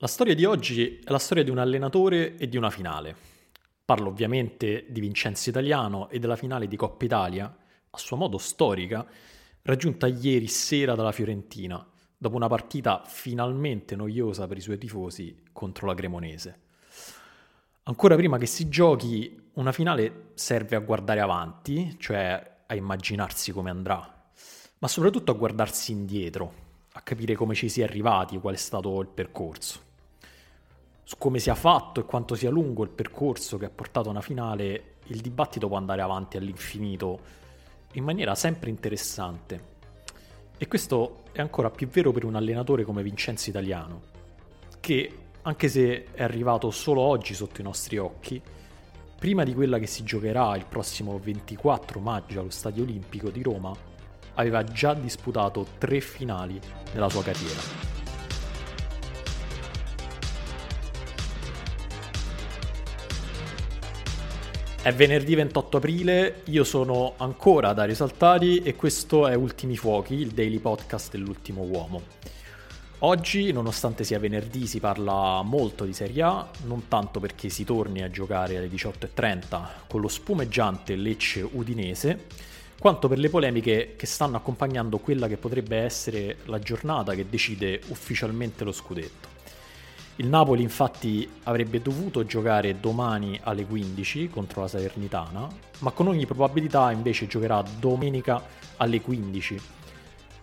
La storia di oggi è la storia di un allenatore e di una finale. Parlo ovviamente di Vincenzo Italiano e della finale di Coppa Italia, a suo modo storica, raggiunta ieri sera dalla Fiorentina, dopo una partita finalmente noiosa per i suoi tifosi contro la Cremonese. Ancora prima che si giochi, una finale serve a guardare avanti, cioè a immaginarsi come andrà, ma soprattutto a guardarsi indietro, a capire come ci si è arrivati, qual è stato il percorso su come sia fatto e quanto sia lungo il percorso che ha portato a una finale, il dibattito può andare avanti all'infinito in maniera sempre interessante. E questo è ancora più vero per un allenatore come Vincenzo Italiano, che anche se è arrivato solo oggi sotto i nostri occhi, prima di quella che si giocherà il prossimo 24 maggio allo Stadio Olimpico di Roma, aveva già disputato tre finali nella sua carriera. È venerdì 28 aprile, io sono ancora Dario Saltari e questo è Ultimi Fuochi, il daily podcast dell'ultimo uomo. Oggi, nonostante sia venerdì, si parla molto di Serie A, non tanto perché si torni a giocare alle 18.30 con lo spumeggiante Lecce Udinese, quanto per le polemiche che stanno accompagnando quella che potrebbe essere la giornata che decide ufficialmente lo scudetto. Il Napoli infatti avrebbe dovuto giocare domani alle 15 contro la Salernitana, ma con ogni probabilità invece giocherà domenica alle 15,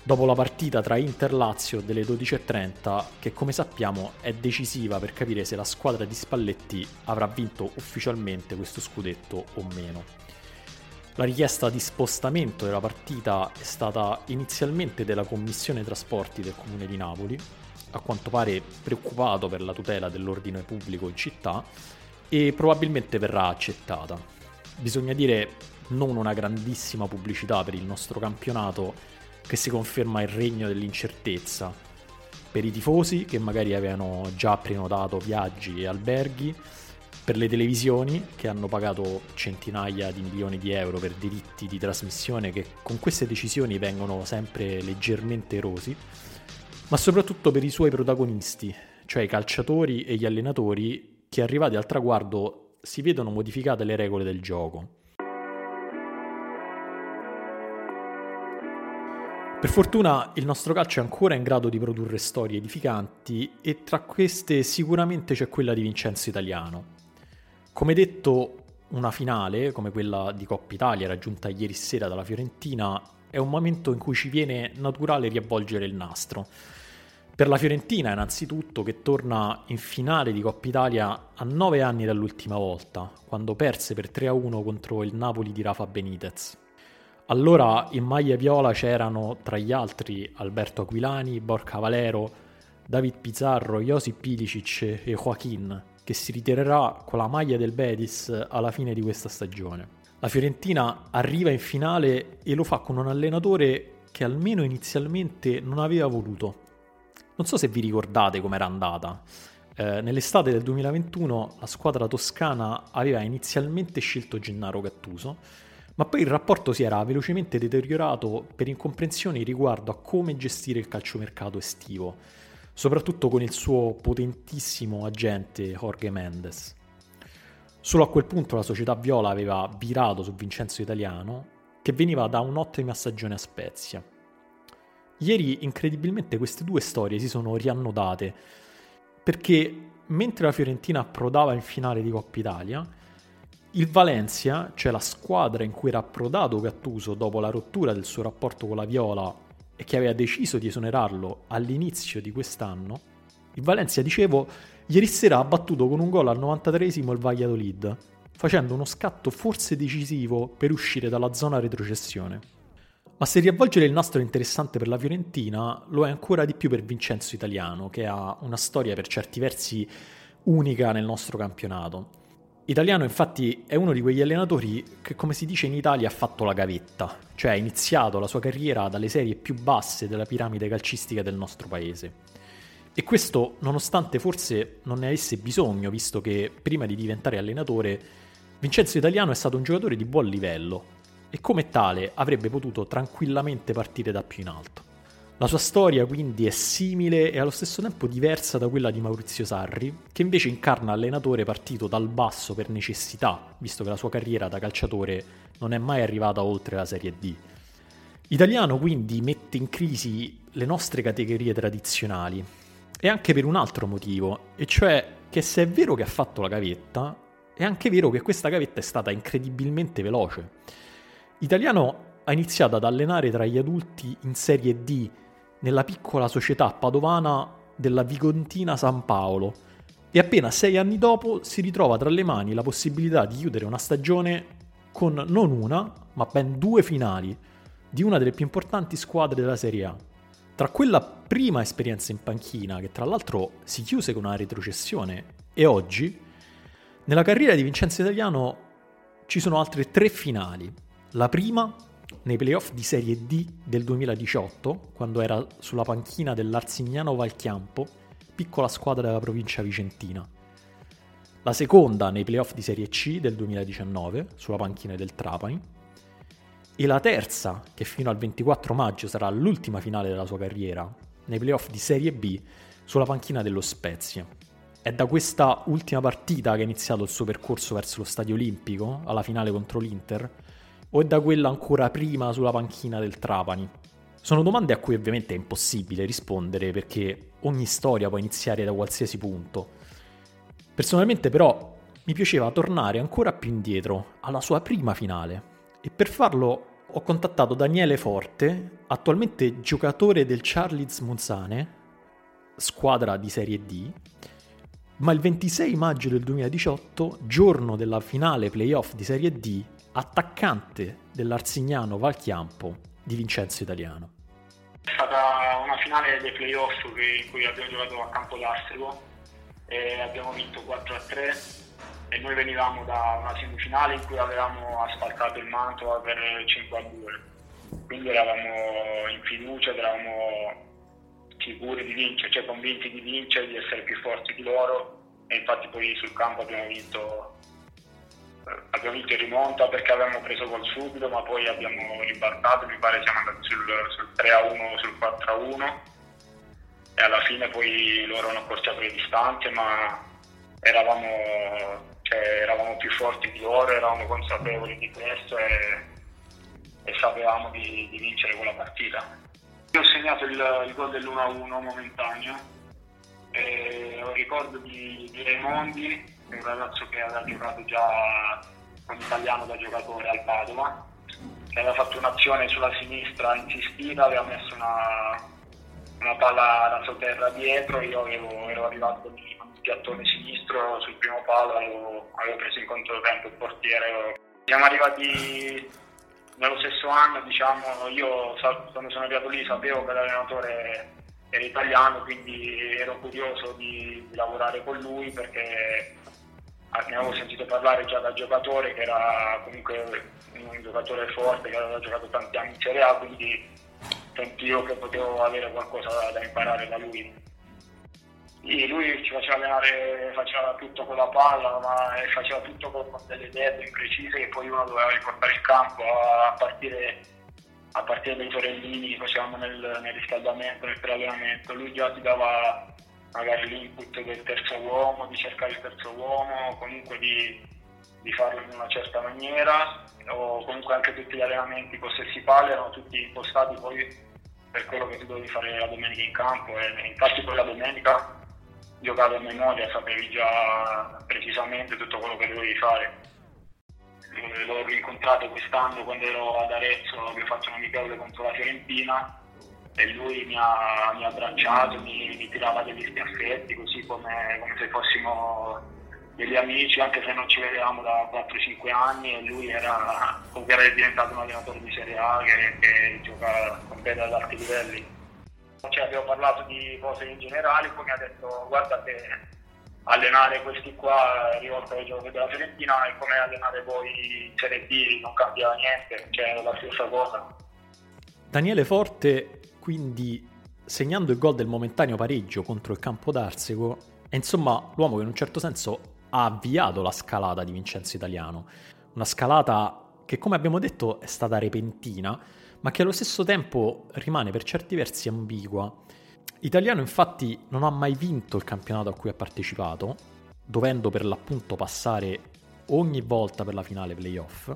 dopo la partita tra Inter-Lazio delle 12.30 che come sappiamo è decisiva per capire se la squadra di Spalletti avrà vinto ufficialmente questo scudetto o meno. La richiesta di spostamento della partita è stata inizialmente della Commissione Trasporti del Comune di Napoli, a quanto pare preoccupato per la tutela dell'ordine pubblico in città e probabilmente verrà accettata. Bisogna dire non una grandissima pubblicità per il nostro campionato che si conferma il regno dell'incertezza. Per i tifosi che magari avevano già prenotato viaggi e alberghi, per le televisioni che hanno pagato centinaia di milioni di euro per diritti di trasmissione che con queste decisioni vengono sempre leggermente erosi ma soprattutto per i suoi protagonisti, cioè i calciatori e gli allenatori che arrivati al traguardo si vedono modificate le regole del gioco. Per fortuna il nostro calcio è ancora in grado di produrre storie edificanti e tra queste sicuramente c'è quella di Vincenzo Italiano. Come detto, una finale come quella di Coppa Italia raggiunta ieri sera dalla Fiorentina è un momento in cui ci viene naturale riavvolgere il nastro per la Fiorentina, innanzitutto, che torna in finale di Coppa Italia a nove anni dall'ultima volta, quando perse per 3-1 contro il Napoli di Rafa Benitez. Allora in maglia viola c'erano tra gli altri Alberto Aquilani, Borca Valero, David Pizarro, Josip Pilicic e Joaquin, che si ritirerà con la maglia del Betis alla fine di questa stagione. La Fiorentina arriva in finale e lo fa con un allenatore che almeno inizialmente non aveva voluto, non so se vi ricordate com'era andata. Eh, nell'estate del 2021 la squadra toscana aveva inizialmente scelto Gennaro Gattuso, ma poi il rapporto si era velocemente deteriorato per incomprensioni riguardo a come gestire il calciomercato estivo, soprattutto con il suo potentissimo agente Jorge Mendes. Solo a quel punto la società viola aveva virato su Vincenzo Italiano, che veniva da un'ottima stagione a Spezia. Ieri incredibilmente queste due storie si sono riannodate perché mentre la Fiorentina approdava in finale di Coppa Italia, il Valencia, cioè la squadra in cui era approdato Gattuso dopo la rottura del suo rapporto con la Viola e che aveva deciso di esonerarlo all'inizio di quest'anno, il Valencia, dicevo, ieri sera ha battuto con un gol al 93esimo il Valladolid, facendo uno scatto forse decisivo per uscire dalla zona retrocessione. Ma se riavvolgere il nastro è interessante per la Fiorentina, lo è ancora di più per Vincenzo Italiano, che ha una storia per certi versi unica nel nostro campionato. Italiano infatti è uno di quegli allenatori che come si dice in Italia ha fatto la gavetta, cioè ha iniziato la sua carriera dalle serie più basse della piramide calcistica del nostro paese. E questo nonostante forse non ne avesse bisogno, visto che prima di diventare allenatore Vincenzo Italiano è stato un giocatore di buon livello e come tale avrebbe potuto tranquillamente partire da più in alto. La sua storia quindi è simile e allo stesso tempo diversa da quella di Maurizio Sarri, che invece incarna allenatore partito dal basso per necessità, visto che la sua carriera da calciatore non è mai arrivata oltre la Serie D. Italiano quindi mette in crisi le nostre categorie tradizionali e anche per un altro motivo, e cioè che se è vero che ha fatto la gavetta, è anche vero che questa gavetta è stata incredibilmente veloce. Italiano ha iniziato ad allenare tra gli adulti in Serie D nella piccola società padovana della Vigontina San Paolo e appena sei anni dopo si ritrova tra le mani la possibilità di chiudere una stagione con non una, ma ben due finali di una delle più importanti squadre della Serie A. Tra quella prima esperienza in panchina, che tra l'altro si chiuse con una retrocessione, e oggi, nella carriera di Vincenzo Italiano ci sono altre tre finali. La prima nei playoff di Serie D del 2018, quando era sulla panchina dell'Arsignano Valchiampo, piccola squadra della provincia vicentina. La seconda nei playoff di Serie C del 2019, sulla panchina del Trapani. E la terza, che fino al 24 maggio sarà l'ultima finale della sua carriera, nei playoff di Serie B, sulla panchina dello Spezia. È da questa ultima partita che è iniziato il suo percorso verso lo Stadio Olimpico, alla finale contro l'Inter, o è da quella ancora prima sulla panchina del Trapani? Sono domande a cui ovviamente è impossibile rispondere perché ogni storia può iniziare da qualsiasi punto. Personalmente però mi piaceva tornare ancora più indietro, alla sua prima finale, e per farlo ho contattato Daniele Forte, attualmente giocatore del Charles Monzane, squadra di Serie D, ma il 26 maggio del 2018, giorno della finale playoff di Serie D, attaccante dell'Arsignano Valchiampo di Vincenzo Italiano. È stata una finale dei playoff in cui abbiamo giocato a Campo d'Astrico e abbiamo vinto 4 a 3 e noi venivamo da una semifinale in cui avevamo asfaltato il manto per 5 a 2 quindi eravamo in fiducia eravamo sicuri di vincere, cioè convinti di vincere, di essere più forti di loro. E infatti poi sul campo abbiamo vinto abbiamo vinto in rimonta perché avevamo preso gol subito, ma poi abbiamo ribaltato, mi pare siamo andati sul, sul 3 a 1, sul 4 a 1 e alla fine poi loro hanno accorciato le distanze, ma eravamo, cioè, eravamo più forti di loro, eravamo consapevoli di questo e, e sapevamo di, di, vincere quella partita. Io ho segnato il, il gol dell'1-1 momentaneo e ho ricordo di, di Raimondi un ragazzo che aveva giocato già con italiano da giocatore al Padova, che aveva fatto un'azione sulla sinistra insistita, aveva messo una, una palla sotterra dietro, io avevo, ero arrivato con il piattone sinistro sul primo palo, avevo, avevo preso in controtempo il portiere. Siamo arrivati nello stesso anno, diciamo, io quando sono arrivato lì sapevo che l'allenatore era italiano, quindi ero curioso di, di lavorare con lui perché ne avevo sentito parlare già da giocatore che era comunque un giocatore forte che aveva giocato tanti anni in Serie A quindi sentivo che potevo avere qualcosa da, imparare da lui sì, lui ci faceva allenare, faceva tutto con la palla, ma faceva tutto con, delle idee ben precise che poi uno doveva riportare in campo a partire, a partire dai torellini che facevamo nel, nel riscaldamento, nel preallenamento. Lui già ti dava magari l'input del terzo uomo, di cercare il terzo uomo, comunque di, di farlo in una certa maniera, o comunque anche tutti gli allenamenti possessi palla erano tutti impostati poi per quello che tu dovevi fare la domenica in campo e infatti poi la domenica giocavi a memoria, sapevi già precisamente tutto quello che dovevi fare. L'ho rincontrato quest'anno quando ero ad Arezzo, abbiamo fatto un amichevole contro la Fiorentina e lui mi ha, mi ha abbracciato, mi, mi, tirava degli schiaffetti così come, come, se fossimo degli amici anche se non ci vedevamo da 4-5 anni e lui era, era diventato un allenatore di Serie A che, che gioca con compete ad alti livelli. Cioè, abbiamo parlato di cose in generale, poi mi ha detto guarda che allenare questi qua rivolto ai giocatori della Fiorentina e come allenare poi in Serie B non cambia niente, cioè è la stessa cosa. Daniele Forte quindi segnando il gol del momentaneo pareggio contro il Campo d'Arsego è insomma l'uomo che in un certo senso ha avviato la scalata di Vincenzo Italiano, una scalata che come abbiamo detto è stata repentina ma che allo stesso tempo rimane per certi versi ambigua Italiano infatti non ha mai vinto il campionato a cui ha partecipato, dovendo per l'appunto passare ogni volta per la finale playoff.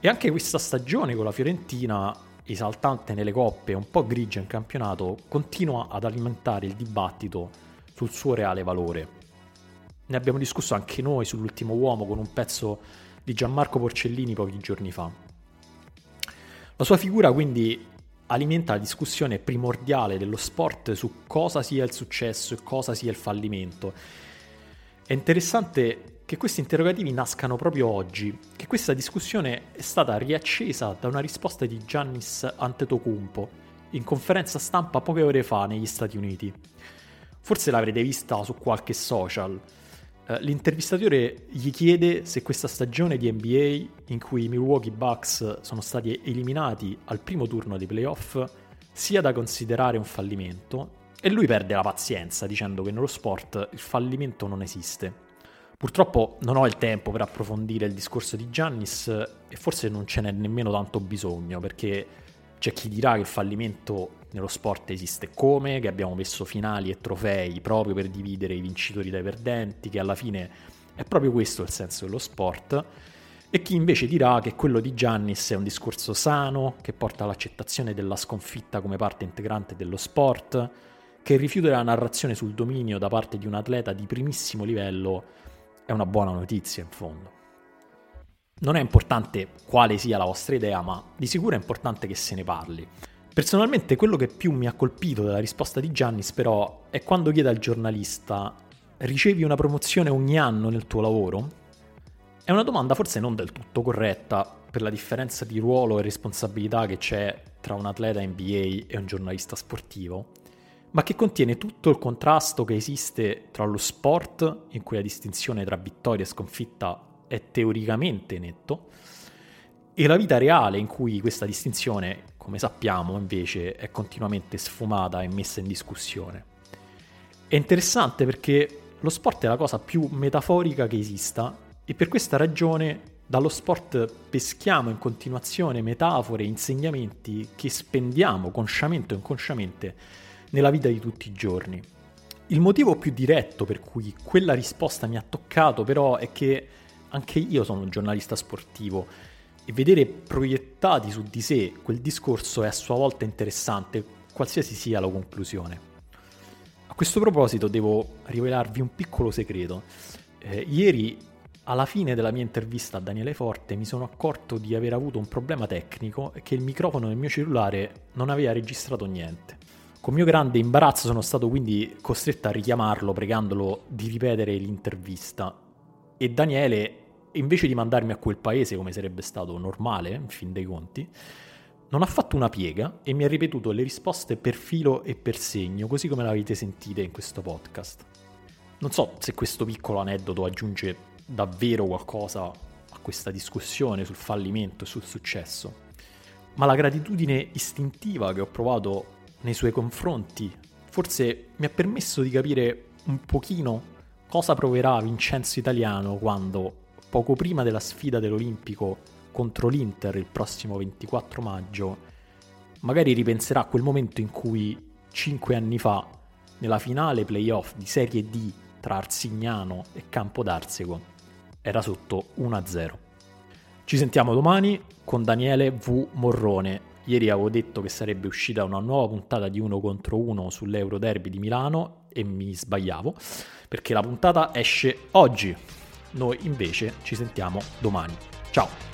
E anche questa stagione con la Fiorentina, esaltante nelle coppe un po' grigia in campionato, continua ad alimentare il dibattito sul suo reale valore. Ne abbiamo discusso anche noi sull'ultimo uomo con un pezzo di Gianmarco Porcellini pochi giorni fa. La sua figura quindi alimenta la discussione primordiale dello sport su cosa sia il successo e cosa sia il fallimento. È interessante che questi interrogativi nascano proprio oggi, che questa discussione è stata riaccesa da una risposta di Giannis Antetokounmpo in conferenza stampa poche ore fa negli Stati Uniti. Forse l'avrete vista su qualche social. Eh, l'intervistatore gli chiede se questa stagione di NBA, in cui i Milwaukee Bucks sono stati eliminati al primo turno dei playoff, sia da considerare un fallimento, e lui perde la pazienza dicendo che nello sport il fallimento non esiste. Purtroppo non ho il tempo per approfondire il discorso di Giannis e forse non ce n'è nemmeno tanto bisogno perché c'è chi dirà che il fallimento nello sport esiste come, che abbiamo messo finali e trofei proprio per dividere i vincitori dai perdenti, che alla fine è proprio questo il senso dello sport, e chi invece dirà che quello di Giannis è un discorso sano, che porta all'accettazione della sconfitta come parte integrante dello sport, che il rifiuto della narrazione sul dominio da parte di un atleta di primissimo livello è una buona notizia in fondo. Non è importante quale sia la vostra idea, ma di sicuro è importante che se ne parli. Personalmente quello che più mi ha colpito della risposta di Giannis però è quando chiede al giornalista ricevi una promozione ogni anno nel tuo lavoro? È una domanda forse non del tutto corretta per la differenza di ruolo e responsabilità che c'è tra un atleta NBA e un giornalista sportivo, ma che contiene tutto il contrasto che esiste tra lo sport, in cui la distinzione tra vittoria e sconfitta è teoricamente netto, e la vita reale in cui questa distinzione, come sappiamo, invece è continuamente sfumata e messa in discussione. È interessante perché lo sport è la cosa più metaforica che esista e per questa ragione dallo sport peschiamo in continuazione metafore e insegnamenti che spendiamo consciamente o inconsciamente nella vita di tutti i giorni. Il motivo più diretto per cui quella risposta mi ha toccato però è che anche io sono un giornalista sportivo e vedere proiettati su di sé quel discorso è a sua volta interessante, qualsiasi sia la conclusione. A questo proposito devo rivelarvi un piccolo segreto. Eh, ieri, alla fine della mia intervista a Daniele Forte, mi sono accorto di aver avuto un problema tecnico e che il microfono del mio cellulare non aveva registrato niente. Con mio grande imbarazzo sono stato quindi costretto a richiamarlo pregandolo di ripetere l'intervista. E Daniele invece di mandarmi a quel paese come sarebbe stato normale, in fin dei conti, non ha fatto una piega e mi ha ripetuto le risposte per filo e per segno, così come l'avete sentite in questo podcast. Non so se questo piccolo aneddoto aggiunge davvero qualcosa a questa discussione sul fallimento e sul successo, ma la gratitudine istintiva che ho provato nei suoi confronti forse mi ha permesso di capire un pochino cosa proverà Vincenzo Italiano quando poco prima della sfida dell'Olimpico contro l'Inter il prossimo 24 maggio, magari ripenserà a quel momento in cui cinque anni fa, nella finale playoff di Serie D tra Arsignano e Campo d'Arsego, era sotto 1-0. Ci sentiamo domani con Daniele V. Morrone. Ieri avevo detto che sarebbe uscita una nuova puntata di uno contro uno sull'Euro Derby di Milano e mi sbagliavo perché la puntata esce oggi. Noi invece ci sentiamo domani. Ciao!